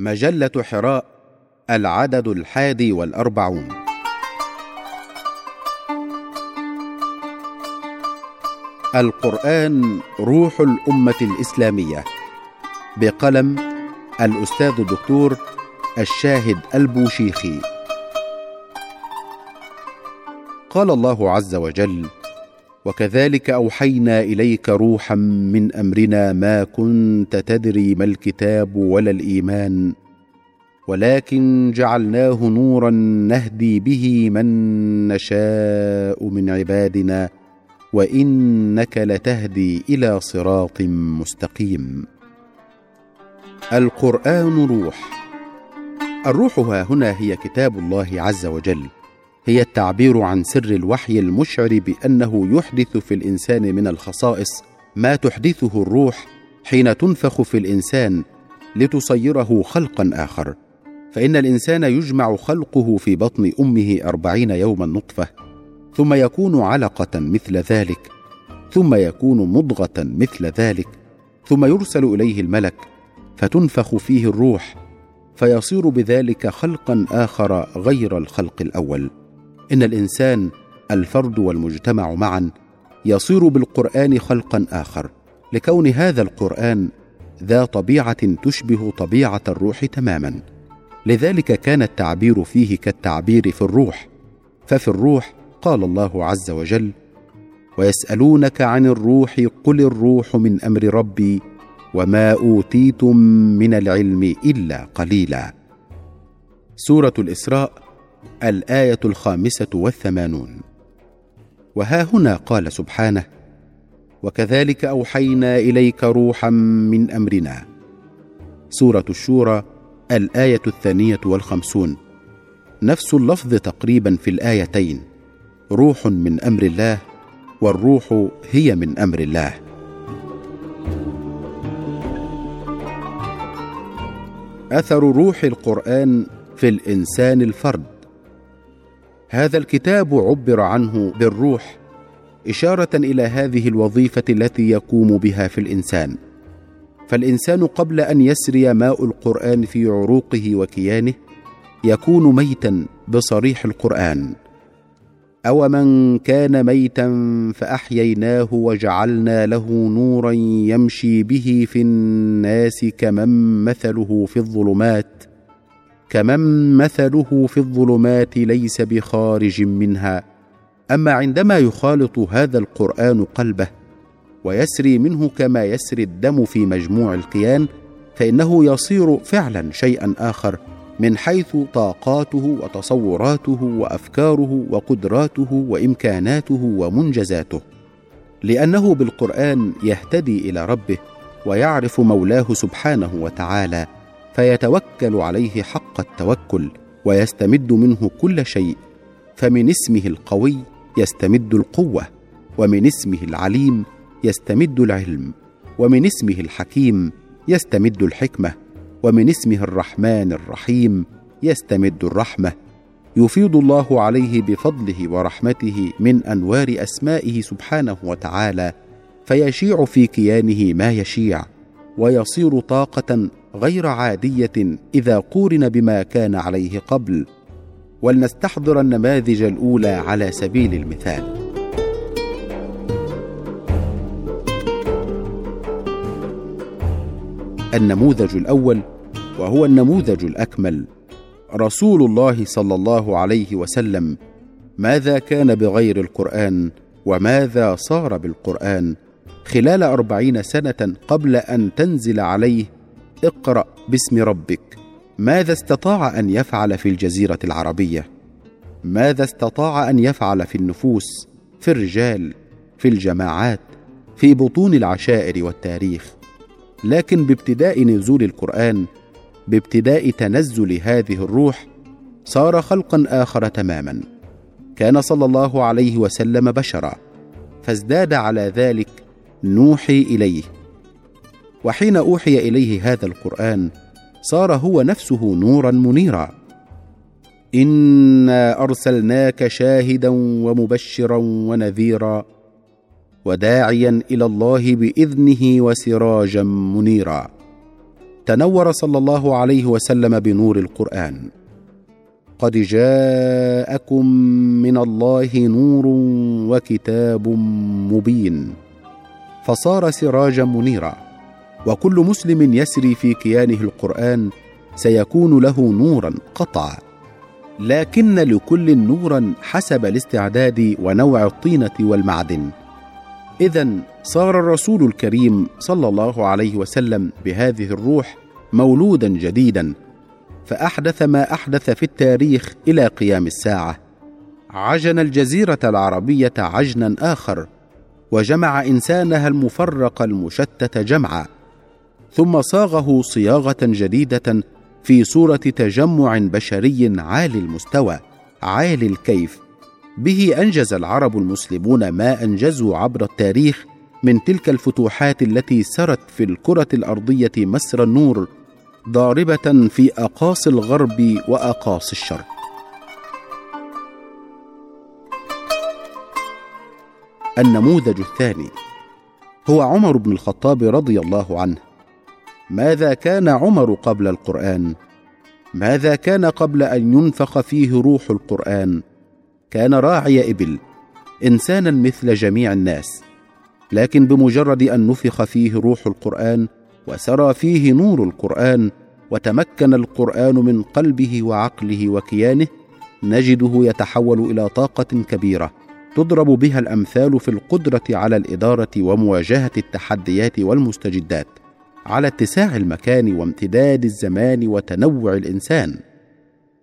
مجلة حراء العدد الحادي والأربعون. القرآن روح الأمة الإسلامية. بقلم الأستاذ الدكتور الشاهد البوشيخي. قال الله عز وجل وكذلك أوحينا إليك روحا من أمرنا ما كنت تدري ما الكتاب ولا الإيمان ولكن جعلناه نورا نهدي به من نشاء من عبادنا وإنك لتهدي إلى صراط مستقيم. القرآن روح. الروح ها هنا هي كتاب الله عز وجل. هي التعبير عن سر الوحي المشعر بأنه يحدث في الإنسان من الخصائص ما تحدثه الروح حين تنفخ في الإنسان لتصيره خلقا آخر. فإن الإنسان يجمع خلقه في بطن أمه أربعين يوما نطفه ثم يكون علقة مثل ذلك ثم يكون مضغة مثل ذلك ثم يرسل إليه الملك فتنفخ فيه الروح فيصير بذلك خلقا آخر غير الخلق الأول. إن الإنسان الفرد والمجتمع معا يصير بالقرآن خلقا آخر. لكون هذا القرآن ذا طبيعة تشبه طبيعة الروح تماما. لذلك كان التعبير فيه كالتعبير في الروح. ففي الروح قال الله عز وجل ويسألونك عن الروح قل الروح من أمر ربي وما أوتيتم من العلم إلا قليلا. سورة الإسراء الآية الخامسة والثمانون. وها هنا قال سبحانه وكذلك أوحينا إليك روحا من أمرنا. سورة الشورى الآية الثانية والخمسون. نفس اللفظ تقريبا في الآيتين روح من أمر الله والروح هي من أمر الله. أثر روح القرآن في الإنسان الفرد. هذا الكتاب عبر عنه بالروح إشارة إلى هذه الوظيفة التي يقوم بها في الإنسان. فالإنسان قبل أن يسري ماء القرآن في عروقه وكيانه يكون ميتا بصريح القرآن. أو من كان ميتا فأحييناه وجعلنا له نورا يمشي به في الناس كمن مثله في الظلمات. كمن مثله في الظلمات ليس بخارج منها. أما عندما يخالط هذا القرآن قلبه ويسري منه كما يسري الدم في مجموع الكيان فإنه يصير فعلا شيئا آخر من حيث طاقاته وتصوراته وأفكاره وقدراته وإمكاناته ومنجزاته. لأنه بالقرآن يهتدي إلى ربه ويعرف مولاه سبحانه وتعالى. فيتوكل عليه حق التوكل ويستمد منه كل شيء فمن اسمه القوي يستمد القوة ومن اسمه العليم يستمد العلم ومن اسمه الحكيم يستمد الحكمة ومن اسمه الرحمن الرحيم يستمد الرحمة. يفيض الله عليه بفضله ورحمته من أنوار أسمائه سبحانه وتعالى فيشيع في كيانه ما يشيع. ويصير طاقة غير عادية إذا قورن بما كان عليه قبل. ولنستحضر النماذج الأولى على سبيل المثال. النموذج الأول وهو النموذج الأكمل. رسول الله صلى الله عليه وسلم ماذا كان بغير القرآن؟ وماذا صار بالقرآن؟ خلال أربعين سنة قبل أن تنزل عليه اقرأ باسم ربك. ماذا استطاع أن يفعل في الجزيرة العربية؟ ماذا استطاع أن يفعل في النفوس في الرجال في الجماعات في بطون العشائر والتاريخ؟ لكن بابتداء نزول القرآن بابتداء تنزل هذه الروح صار خلقا آخر تماما. كان صلى الله عليه وسلم بشرا فازداد على ذلك نوحي إليه. وحين أوحي إليه هذا القرآن صار هو نفسه نورا منيرا. انا ارسلناك شاهدا ومبشرا ونذيرا وداعيا إلى الله باذنه وسراجا منيرا. تنور صلى الله عليه وسلم بنور القرآن. قد جاءكم من الله نور وكتاب مبين. فصار سراجا منيرا. وكل مسلم يسري في كيانه القرآن سيكون له نورا قطعا لكن لكل نورا حسب الاستعداد ونوع الطينة والمعدن. اذا صار الرسول الكريم صلى الله عليه وسلم بهذه الروح مولودا جديدا. فأحدث ما أحدث في التاريخ إلى قيام الساعة. عجن الجزيرة العربية عجنا آخر. وجمع إنسانها المفرق المشتت جمعا ثم صاغه صياغة جديدة في صورة تجمع بشري عالي المستوى عالي الكيف. به أنجز العرب المسلمون ما أنجزوا عبر التاريخ من تلك الفتوحات التي سرت في الكرة الأرضية مسر النور ضاربة في أقاصي الغرب وأقاصي الشرق. النموذج الثاني. هو عمر بن الخطاب رضي الله عنه. ماذا كان عمر قبل القرآن؟ ماذا كان قبل أن ينفخ فيه روح القرآن؟ كان راعي إبل إنسانا مثل جميع الناس. لكن بمجرد أن نفخ فيه روح القرآن وسرى فيه نور القرآن وتمكن القرآن من قلبه وعقله وكيانه نجده يتحول إلى طاقة كبيرة. تضرب بها الأمثال في القدرة على الإدارة ومواجهة التحديات والمستجدات على اتساع المكان وامتداد الزمان وتنوع الإنسان.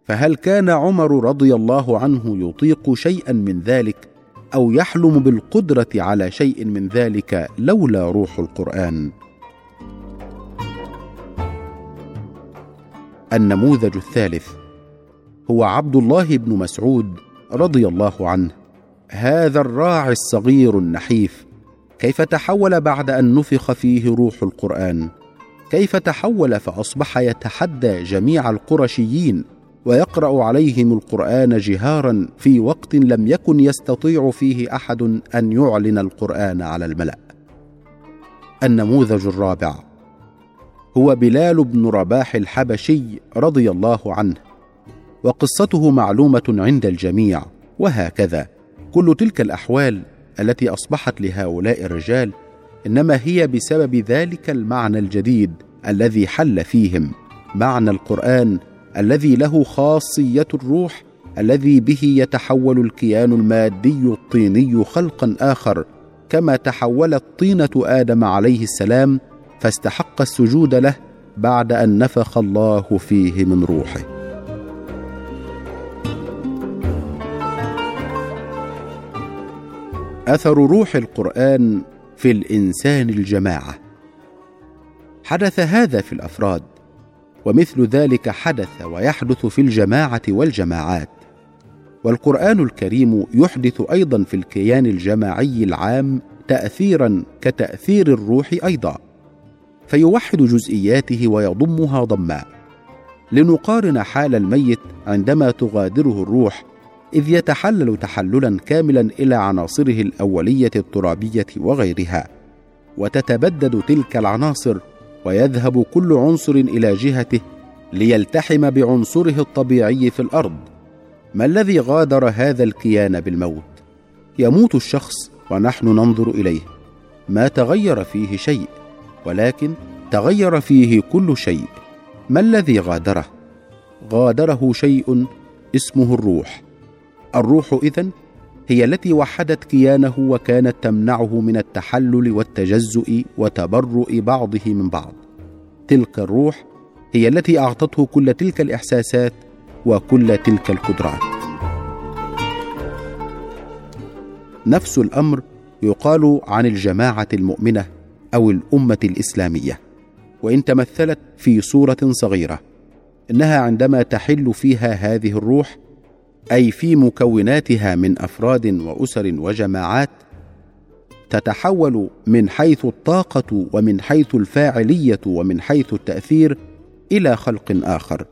فهل كان عمر رضي الله عنه يطيق شيئا من ذلك أو يحلم بالقدرة على شيء من ذلك لولا روح القرآن؟ النموذج الثالث هو عبد الله بن مسعود رضي الله عنه. هذا الراعي الصغير النحيف. كيف تحول بعد أن نفخ فيه روح القرآن؟ كيف تحول فأصبح يتحدى جميع القرشيين ويقرأ عليهم القرآن جهارا في وقت لم يكن يستطيع فيه أحد أن يعلن القرآن على الملأ؟ النموذج الرابع. هو بلال بن رباح الحبشي رضي الله عنه. وقصته معلومة عند الجميع وهكذا. كل تلك الأحوال التي أصبحت لهؤلاء الرجال إنما هي بسبب ذلك المعنى الجديد الذي حل فيهم معنى القرآن الذي له خاصية الروح الذي به يتحول الكيان المادي الطيني خلقا آخر كما تحولت طينه آدم عليه السلام فاستحق السجود له بعد أن نفخ الله فيه من روحه. أثر روح القرآن في الإنسان الجماعة. حدث هذا في الأفراد ومثل ذلك حدث ويحدث في الجماعة والجماعات. والقرآن الكريم يحدث أيضا في الكيان الجماعي العام تاثيرا كتأثير الروح أيضا فيوحد جزئياته ويضمها ضما. لنقارن حال الميت عندما تغادره الروح إذ يتحلل تحللا كاملا إلى عناصره الأولية الترابية وغيرها وتتبدد تلك العناصر ويذهب كل عنصر إلى جهته ليلتحم بعنصره الطبيعي في الأرض. ما الذي غادر هذا الكيان بالموت؟ يموت الشخص ونحن ننظر إليه. ما تغير فيه شيء ولكن تغير فيه كل شيء. ما الذي غادره؟ غادره شيء اسمه الروح. الروح إذن هي التي وحدت كيانه وكانت تمنعه من التحلل والتجزؤ وتبرؤ بعضه من بعض. تلك الروح هي التي أعطته كل تلك الإحساسات وكل تلك القدرات. نفس الأمر يقال عن الجماعة المؤمنة أو الأمة الإسلامية. وإن تمثلت في صورة صغيرة إنها عندما تحل فيها هذه الروح أي في مكوناتها من أفراد وأسر وجماعات تتحول من حيث الطاقة ومن حيث الفاعلية ومن حيث التأثير إلى خلق آخر.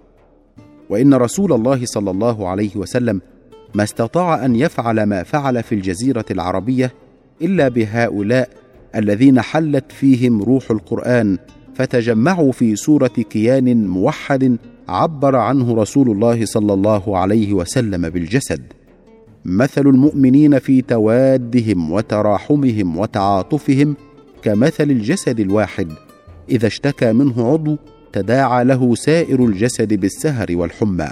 وإن رسول الله صلى الله عليه وسلم ما استطاع أن يفعل ما فعل في الجزيرة العربية إلا بهؤلاء الذين حلت فيهم روح القرآن فتجمعوا في صوره كيان موحد عبر عنه رسول الله صلى الله عليه وسلم بالجسد. مثل المؤمنين في توادهم وتراحمهم وتعاطفهم كمثل الجسد الواحد. إذا اشتكى منه عضو تداعى له سائر الجسد بالسهر والحمى.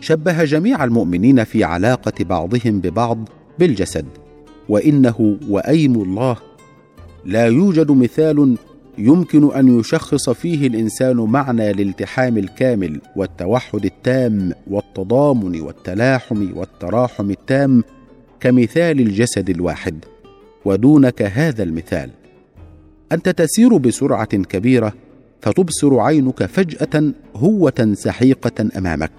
شبه جميع المؤمنين في علاقة بعضهم ببعض بالجسد. وإنه وأيم الله لا يوجد مثال يمكن أن يشخص فيه الإنسان معنى الالتحام الكامل والتوحد التام والتضامن والتلاحم والتراحم التام كمثال الجسد الواحد ودونك هذا المثال. أنت تسير بسرعة كبيرة فتبصر عينك فجأة هوة سحيقة أمامك.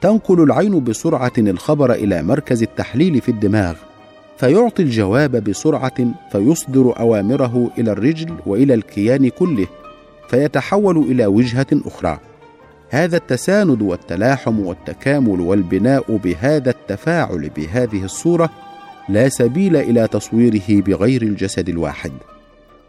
تنقل العين بسرعة الخبر إلى مركز التحليل في الدماغ. فيعطي الجواب بسرعة فيصدر أوامره إلى الرجل وإلى الكيان كله فيتحول إلى وجهة أخرى. هذا التساند والتلاحم والتكامل والبناء بهذا التفاعل بهذه الصورة لا سبيل إلى تصويره بغير الجسد الواحد.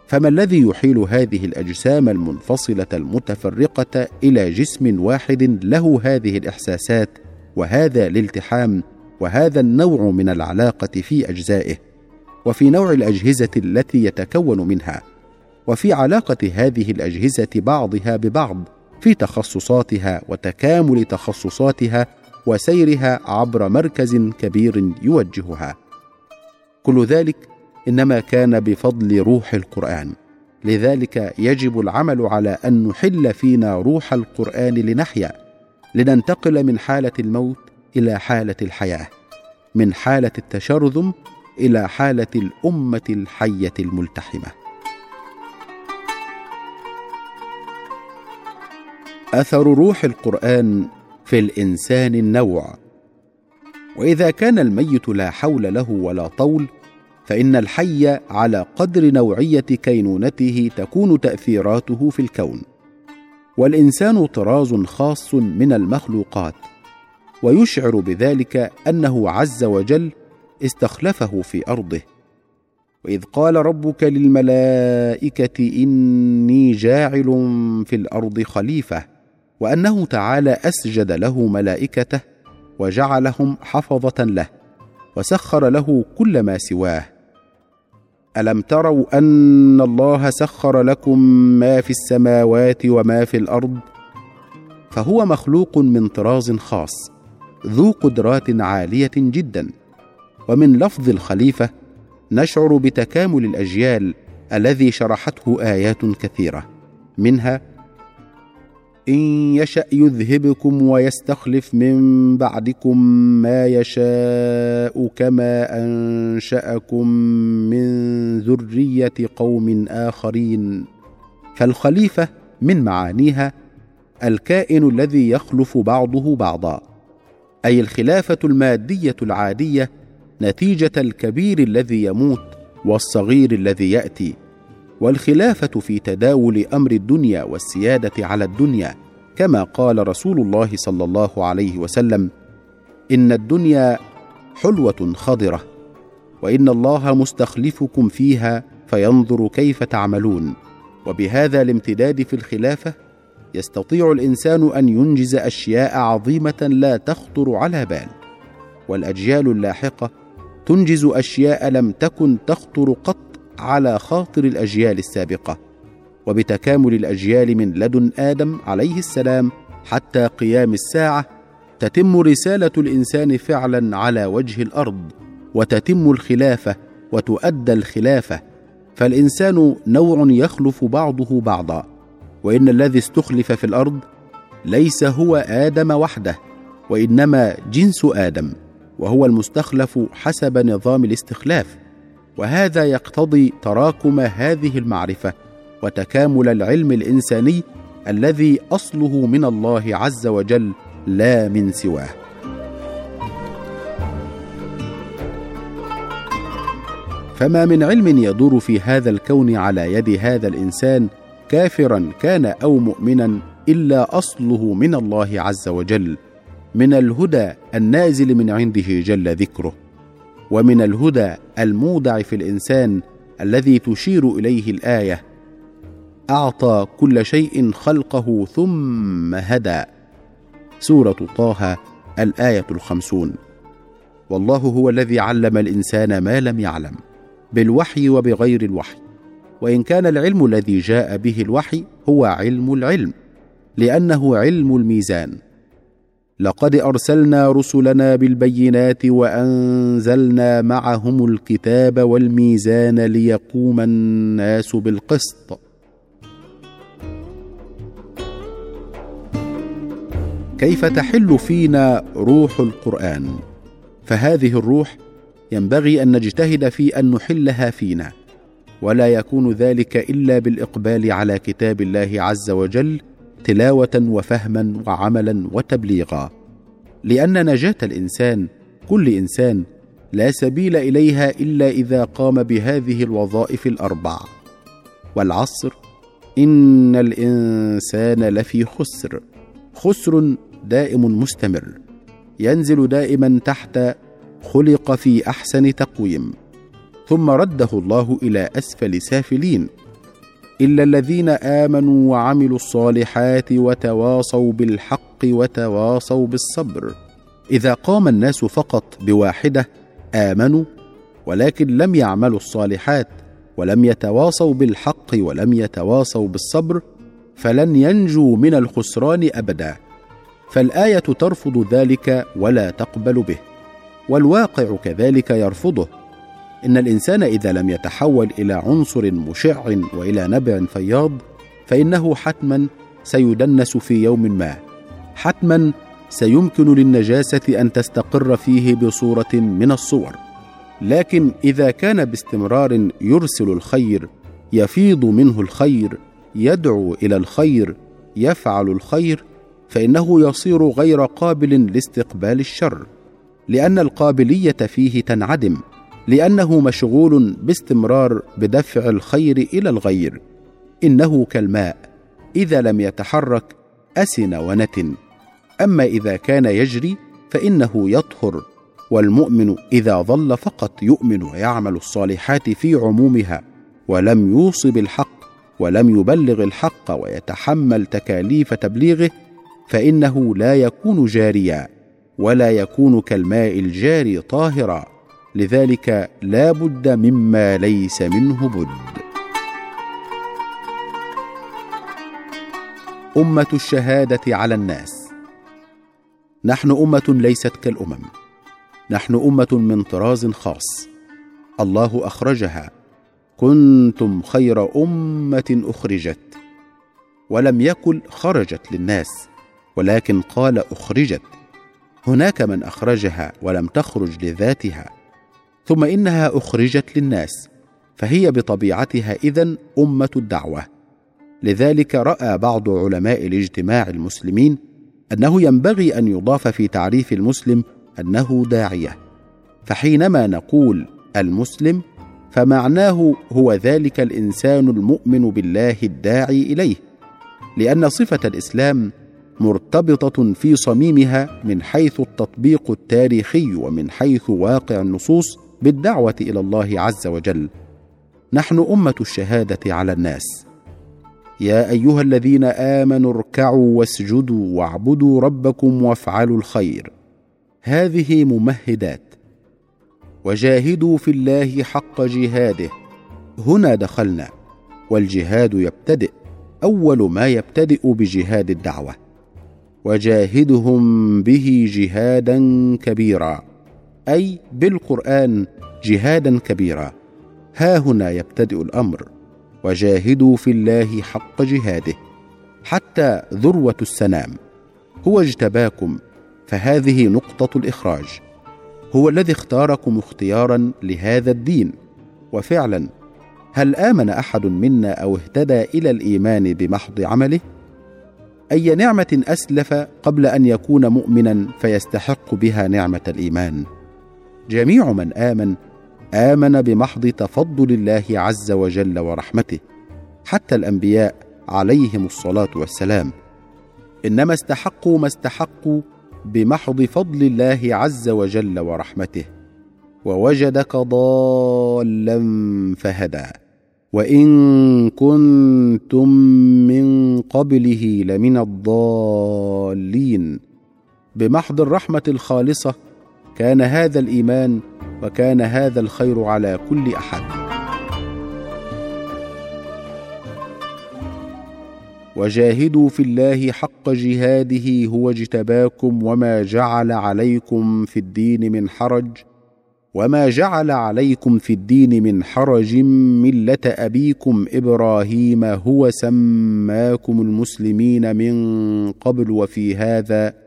فما الذي يحيل هذه الأجسام المنفصلة المتفرقة إلى جسم واحد له هذه الإحساسات وهذا الالتحام وهذا النوع من العلاقة في أجزائه وفي نوع الأجهزة التي يتكون منها وفي علاقة هذه الأجهزة بعضها ببعض في تخصصاتها وتكامل تخصصاتها وسيرها عبر مركز كبير يوجهها. كل ذلك إنما كان بفضل روح القرآن لذلك يجب العمل على أن نحل فينا روح القرآن لنحيا لننتقل من حالة الموت إلى حالة الحياة من حالة التشرذم إلى حالة الأمة الحية الملتحمة. أثر روح القرآن في الإنسان النوع. وإذا كان الميت لا حول له ولا طول فإن الحي على قدر نوعية كينونته تكون تأثيراته في الكون. والإنسان طراز خاص من المخلوقات. ويشعر بذلك أنه عز وجل استخلفه في أرضه. وإذ قال ربك للملائكة إني جاعل في الأرض خليفة وأنه تعالى أسجد له ملائكته وجعلهم حفظة له وسخر له كل ما سواه. ألم تروا أن الله سخر لكم ما في السماوات وما في الأرض؟ فهو مخلوق من طراز خاص. ذو قدرات عالية جدا. ومن لفظ الخليفة نشعر بتكامل الأجيال الذي شرحته آيات كثيرة منها إن يشأ يذهبكم ويستخلف من بعدكم ما يشاء كما أنشأكم من ذرية قوم آخرين. فالخليفة من معانيها الكائن الذي يخلف بعضه بعضا. أي الخلافة المادية العادية نتيجة الكبير الذي يموت والصغير الذي يأتي والخلافة في تداول أمر الدنيا والسيادة على الدنيا كما قال رسول الله صلى الله عليه وسلم إن الدنيا حلوة خضرة وإن الله مستخلفكم فيها فينظر كيف تعملون. وبهذا الامتداد في الخلافة يستطيع الإنسان أن ينجز أشياء عظيمة لا تخطر على بال. والأجيال اللاحقة تنجز أشياء لم تكن تخطر قط على خاطر الأجيال السابقة. وبتكامل الأجيال من لدن آدم عليه السلام حتى قيام الساعة تتم رسالة الإنسان فعلا على وجه الأرض وتتم الخلافة وتؤدى الخلافة. فالإنسان نوع يخلف بعضه بعضا. وإن الذي استخلف في الأرض ليس هو آدم وحده وإنما جنس آدم وهو المستخلف حسب نظام الاستخلاف. وهذا يقتضي تراكم هذه المعرفة وتكامل العلم الإنساني الذي أصله من الله عز وجل لا من سواه. فما من علم يدور في هذا الكون على يد هذا الإنسان كافرا كان أو مؤمنا إلا أصله من الله عز وجل من الهدى النازل من عنده جل ذكره ومن الهدى المودع في الإنسان الذي تشير إليه الآية أعطى كل شيء خلقه ثم هدى. سورة طه الآية الخمسون. والله هو الذي علم الإنسان ما لم يعلم بالوحي وبغير الوحي. وإن كان العلم الذي جاء به الوحي هو علم العلم لأنه علم الميزان. لقد أرسلنا رسلنا بالبينات وأنزلنا معهم الكتاب والميزان ليقوم الناس بالقسط. كيف تحل فينا روح القرآن؟ فهذه الروح ينبغي أن نجتهد في أن نحلها فينا. ولا يكون ذلك إلا بالإقبال على كتاب الله عز وجل تلاوة وفهما وعملا وتبليغا. لأن نجاة الإنسان كل إنسان لا سبيل إليها إلا إذا قام بهذه الوظائف الأربع. والعصر إن الإنسان لفي خسر. خسر دائم مستمر. ينزل دائما تحت خلق في أحسن تقويم. ثم رده الله إلى أسفل سافلين. إلا الذين آمنوا وعملوا الصالحات وتواصوا بالحق وتواصوا بالصبر. إذا قام الناس فقط بواحدة آمنوا ولكن لم يعملوا الصالحات ولم يتواصوا بالحق ولم يتواصوا بالصبر فلن ينجوا من الخسران أبدا. فالآية ترفض ذلك ولا تقبل به والواقع كذلك يرفضه. إن الإنسان إذا لم يتحول إلى عنصر مشع وإلى نبع فياض فإنه حتما سيدنس في يوم ما. حتما سيمكن للنجاسة أن تستقر فيه بصورة من الصور. لكن إذا كان باستمرار يرسل الخير يفيض منه الخير يدعو إلى الخير يفعل الخير فإنه يصير غير قابل لاستقبال الشر لأن القابلية فيه تنعدم. لأنه مشغول باستمرار بدفع الخير إلى الغير. إنه كالماء إذا لم يتحرك أسن ونتن. أما إذا كان يجري فإنه يطهر والمؤمن إذا ظل فقط يؤمن ويعمل الصالحات في عمومها ولم يوص بالحق ولم يبلغ الحق ويتحمل تكاليف تبليغه فإنه لا يكون جاريا ولا يكون كالماء الجاري طاهرا. لذلك لا بد مما ليس منه بد. أمة الشهادة على الناس. نحن أمة ليست كالأمم. نحن أمة من طراز خاص. الله أخرجها. كنتم خير أمة أخرجت. ولم يقل خرجت للناس ولكن قال أخرجت. هناك من أخرجها ولم تخرج لذاتها. ثم إنها أخرجت للناس فهي بطبيعتها إذن أمة الدعوة. لذلك رأى بعض علماء الاجتماع المسلمين أنه ينبغي أن يضاف في تعريف المسلم أنه داعية. فحينما نقول المسلم فمعناه هو ذلك الإنسان المؤمن بالله الداعي إليه لأن صفة الإسلام مرتبطة في صميمها من حيث التطبيق التاريخي ومن حيث واقع النصوص بالدعوة إلى الله عز وجل. نحن أمة الشهادة على الناس. يا أيها الذين آمنوا اركعوا واسجدوا واعبدوا ربكم وافعلوا الخير. هذه ممهدات. وجاهدوا في الله حق جهاده. هنا دخلنا. والجهاد يبتدئ. أول ما يبتدئ بجهاد الدعوة. وجاهدهم به جهادا كبيرا. أي بالقرآن جهادا كبيرا. ها هنا يبتدئ الأمر وجاهدوا في الله حق جهاده حتى ذروة السنام. هو اجتباكم فهذه نقطة الإخراج. هو الذي اختاركم اختيارا لهذا الدين. وفعلا هل آمن أحد منا أو اهتدى إلى الإيمان بمحض عمله؟ أي نعمة أسلف قبل أن يكون مؤمنا فيستحق بها نعمة الإيمان؟ جميع من آمن آمن بمحض تفضل الله عز وجل ورحمته حتى الأنبياء عليهم الصلاة والسلام. إنما استحقوا ما استحقوا بمحض فضل الله عز وجل ورحمته. ووجدك ضالا فهدى. وإن كنتم من قبله لمن الضالين. بمحض الرحمة الخالصة كان هذا الإيمان وكان هذا الخير على كل أحد. وجاهدوا في الله حق جهاده هو اجتباكم وما جعل عليكم في الدين من حرج وما جعل عليكم في الدين من حرج ملة أبيكم إبراهيم هو سماكم المسلمين من قبل وفي هذا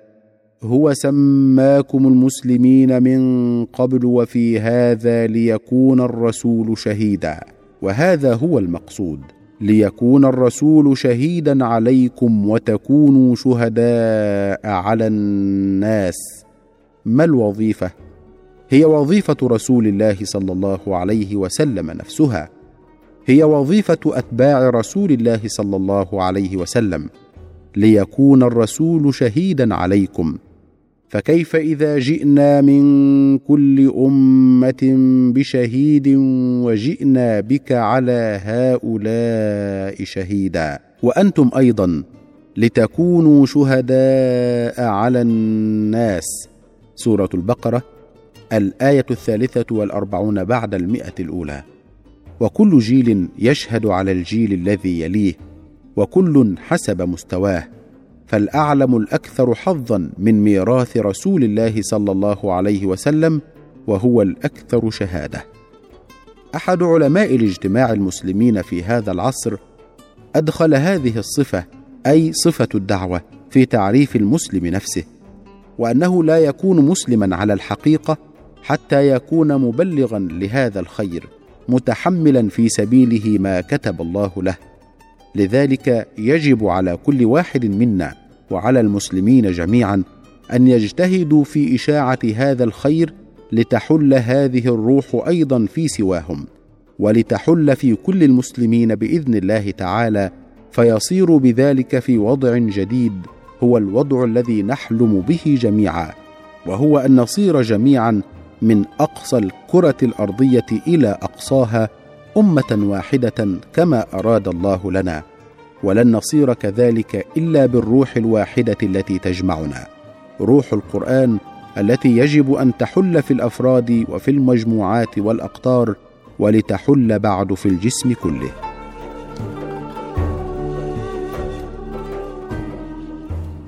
هو سماكم المسلمين من قبل وفي هذا ليكون الرسول شهيدا وهذا هو المقصود ليكون الرسول شهيدا عليكم وتكونوا شهداء على الناس. ما الوظيفة؟ هي وظيفة رسول الله صلى الله عليه وسلم نفسها. هي وظيفة أتباع رسول الله صلى الله عليه وسلم ليكون الرسول شهيدا عليكم. فكيف إذا جئنا من كل أمة بشهيد وجئنا بك على هؤلاء شهيدا؟ وأنتم أيضا لتكونوا شهداء على الناس. سورة البقرة الآية الثالثة والأربعون بعد المئة الأولى. وكل جيل يشهد على الجيل الذي يليه وكل حسب مستواه. فالأعلم الأكثر حظا من ميراث رسول الله صلى الله عليه وسلم وهو الأكثر شهادة. أحد علماء الاجتماع المسلمين في هذا العصر أدخل هذه الصفة أي صفة الدعوة في تعريف المسلم نفسه وأنه لا يكون مسلما على الحقيقة حتى يكون مبلغا لهذا الخير متحملا في سبيله ما كتب الله له. لذلك يجب على كل واحد منا وعلى المسلمين جميعا أن يجتهدوا في إشاعة هذا الخير لتحل هذه الروح أيضا في سواهم ولتحل في كل المسلمين بإذن الله تعالى فيصير بذلك في وضع جديد هو الوضع الذي نحلم به جميعا وهو أن نصير جميعا من أقصى الكرة الأرضية إلى أقصاها أمة واحدة كما أراد الله لنا ولن نصير كذلك إلا بالروح الواحدة التي تجمعنا. روح القرآن التي يجب أن تحل في الأفراد وفي المجموعات والأقطار ولتحل بعد في الجسم كله.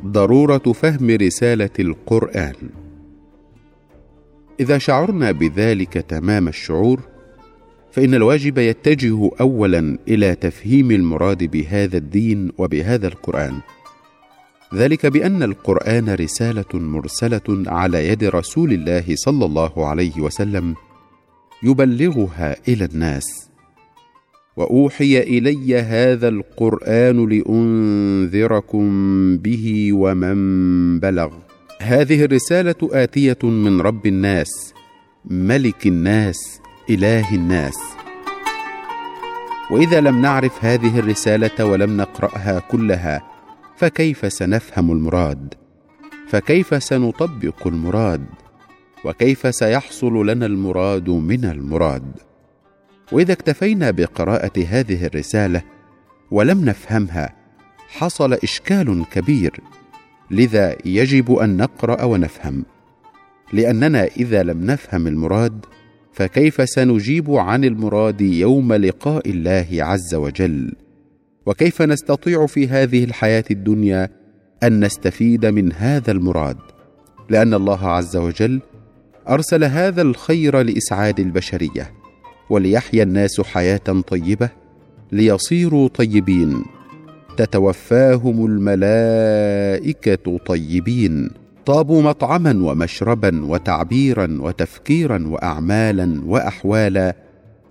ضرورة فهم رسالة القرآن. إذا شعرنا بذلك تمام الشعور فإن الواجب يتجه اولا إلى تفهيم المراد بهذا الدين وبهذا القرآن. ذلك بأن القرآن رسالة مرسلة على يد رسول الله صلى الله عليه وسلم يبلغها إلى الناس. وأوحي إلي هذا القرآن لأنذركم به ومن بلغ. هذه الرسالة آتية من رب الناس ملك الناس إله الناس. وإذا لم نعرف هذه الرسالة ولم نقرأها كلها فكيف سنفهم المراد؟ فكيف سنطبق المراد؟ وكيف سيحصل لنا المراد من المراد؟ وإذا اكتفينا بقراءة هذه الرسالة ولم نفهمها حصل إشكال كبير. لذا يجب أن نقرأ ونفهم. لأننا إذا لم نفهم المراد فكيف سنجيب عن المراد يوم لقاء الله عز وجل؟ وكيف نستطيع في هذه الحياة الدنيا أن نستفيد من هذا المراد؟ لأن الله عز وجل أرسل هذا الخير لإسعاد البشرية وليحيا الناس حياة طيبة ليصيروا طيبين تتوفاهم الملائكة طيبين. طابوا مطعما ومشربا وتعبيرا وتفكيرا وأعمالا وأحوالا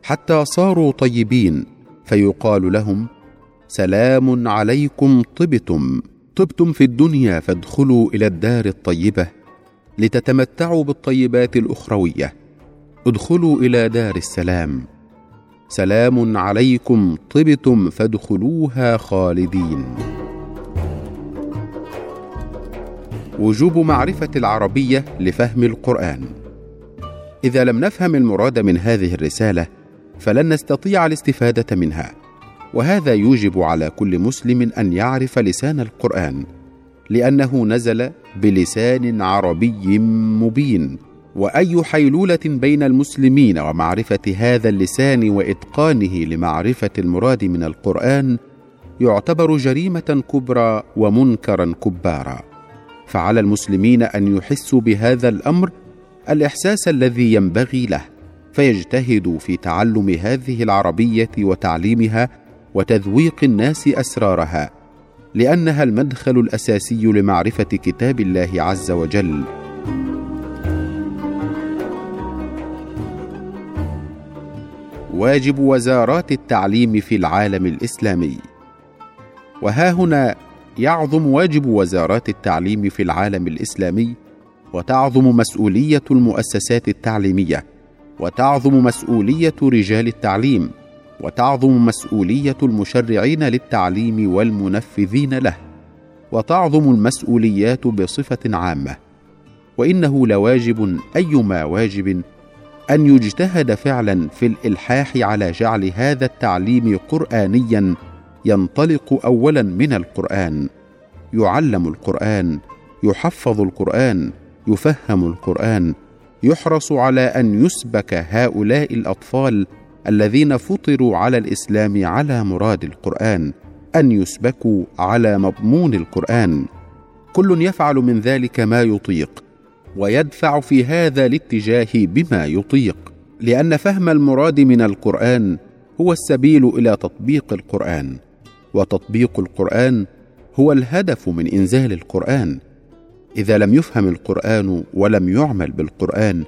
حتى صاروا طيبين فيقال لهم سلام عليكم طبتم طبتم في الدنيا فادخلوا إلى الدار الطيبة لتتمتعوا بالطيبات الأخروية ادخلوا إلى دار السلام. سلام عليكم طبتم فادخلوها خالدين. وجوب معرفة العربية لفهم القرآن. إذا لم نفهم المراد من هذه الرسالة فلن نستطيع الاستفادة منها. وهذا يوجب على كل مسلم أن يعرف لسان القرآن لأنه نزل بلسان عربي مبين. وأي حيلولة بين المسلمين ومعرفة هذا اللسان وإتقانه لمعرفة المراد من القرآن يعتبر جريمة كبرى ومنكرا كبارا. فعلى المسلمين أن يحسوا بهذا الأمر الإحساس الذي ينبغي له فيجتهدوا في تعلم هذه العربية وتعليمها وتذويق الناس أسرارها لأنها المدخل الأساسي لمعرفة كتاب الله عز وجل. واجب وزارات التعليم في العالم الإسلامي. وها هنا يعظم واجب وزارات التعليم في العالم الإسلامي وتعظم مسؤولية المؤسسات التعليمية وتعظم مسؤولية رجال التعليم وتعظم مسؤولية المشرعين للتعليم والمنفذين له وتعظم المسؤوليات بصفة عامة. وإنه لواجب أيما واجب أن يجتهد فعلا في الإلحاح على جعل هذا التعليم قرانيا ينطلق اولا من القرآن يعلم القرآن يحفظ القرآن يفهم القرآن يحرص على أن يسبك هؤلاء الأطفال الذين فطروا على الإسلام على مراد القرآن أن يسبكوا على مضمون القرآن. كل يفعل من ذلك ما يطيق ويدفع في هذا الاتجاه بما يطيق لأن فهم المراد من القرآن هو السبيل إلى تطبيق القرآن. وتطبيق القرآن هو الهدف من إنزال القرآن. إذا لم يفهم القرآن ولم يعمل بالقرآن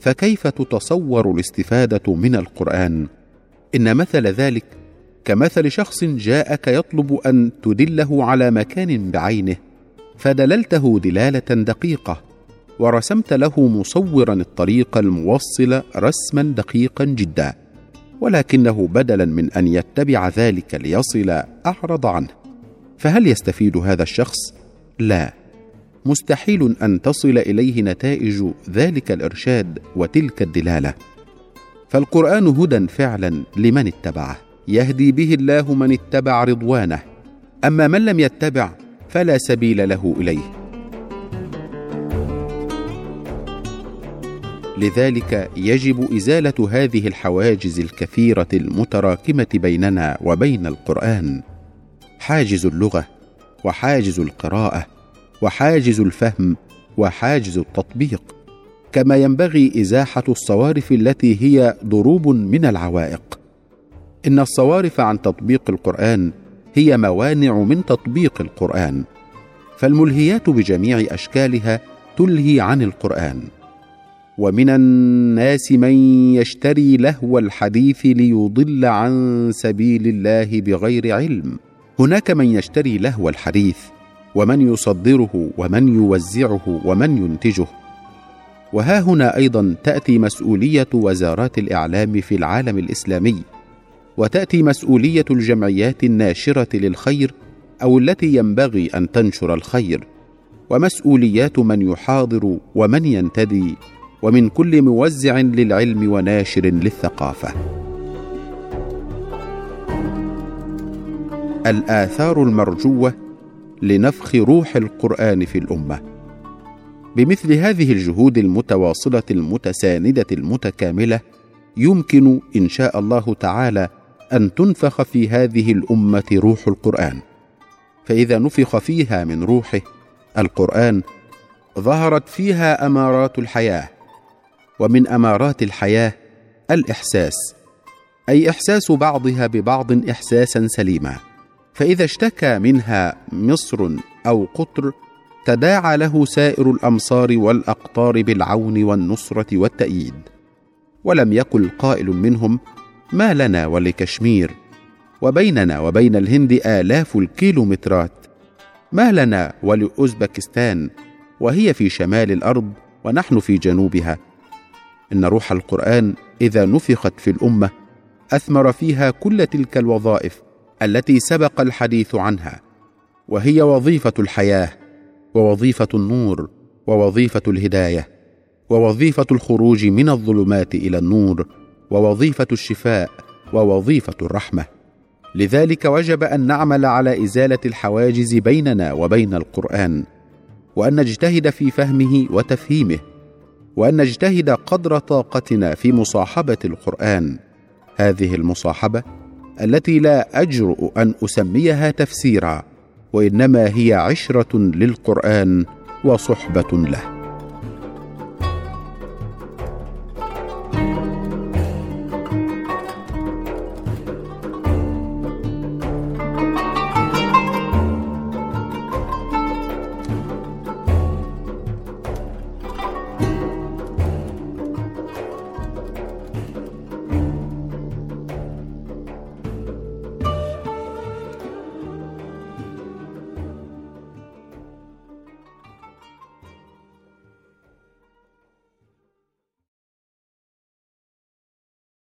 فكيف تتصور الاستفادة من القرآن؟ إن مثل ذلك كمثل شخص جاءك يطلب أن تدله على مكان بعينه فدللته دلالة دقيقة ورسمت له مصورا الطريق الموصل رسما دقيقا جدا. ولكنه بدلا من أن يتبع ذلك ليصل أعرض عنه. فهل يستفيد هذا الشخص؟ لا. مستحيل أن تصل إليه نتائج ذلك الإرشاد وتلك الدلالة. فالقرآن هدى فعلا لمن اتبعه. يهدي به الله من اتبع رضوانه. أما من لم يتبع فلا سبيل له إليه. لذلك يجب إزالة هذه الحواجز الكثيرة المتراكمة بيننا وبين القرآن. حاجز اللغة وحاجز القراءة وحاجز الفهم وحاجز التطبيق. كما ينبغي إزاحة الصوارف التي هي ضروب من العوائق. إن الصوارف عن تطبيق القرآن هي موانع من تطبيق القرآن فالملهيات بجميع أشكالها تلهي عن القرآن. ومن الناس من يشتري لهو الحديث ليضل عن سبيل الله بغير علم. هناك من يشتري لهو الحديث ومن يصدره ومن يوزعه ومن ينتجه. وها هنا أيضا تأتي مسؤولية وزارات الإعلام في العالم الإسلامي. وتأتي مسؤولية الجمعيات الناشرة للخير أو التي ينبغي أن تنشر الخير. ومسؤوليات من يحاضر ومن ينتدي. ومن كل موزع للعلم وناشر للثقافة. الآثار المرجوة لنفخ روح القرآن في الأمة. بمثل هذه الجهود المتواصلة المتساندة المتكاملة يمكن إن شاء الله تعالى أن تنفخ في هذه الأمة روح القرآن. فإذا نفخ فيها من روحه القرآن ظهرت فيها أمارات الحياة ومن أمارات الحياة الإحساس أي إحساس بعضها ببعض احساسا سليما فإذا اشتكى منها مصر أو قطر تداعى له سائر الأمصار والأقطار بالعون والنصرة والتأييد ولم يقل قائل منهم ما لنا ولكشمير وبيننا وبين الهند آلاف الكيلومترات ما لنا ولأوزبكستان وهي في شمال الأرض ونحن في جنوبها إن روح القرآن إذا نفخت في الأمة أثمر فيها كل تلك الوظائف التي سبق الحديث عنها وهي وظيفة الحياة ووظيفة النور ووظيفة الهداية ووظيفة الخروج من الظلمات إلى النور ووظيفة الشفاء ووظيفة الرحمة. لذلك وجب أن نعمل على إزالة الحواجز بيننا وبين القرآن وأن نجتهد في فهمه وتفهيمه. وأن نجتهد قدر طاقتنا في مصاحبة القرآن. هذه المصاحبة التي لا أجرؤ أن أسميها تفسيرا وإنما هي عشرة للقرآن وصحبة له.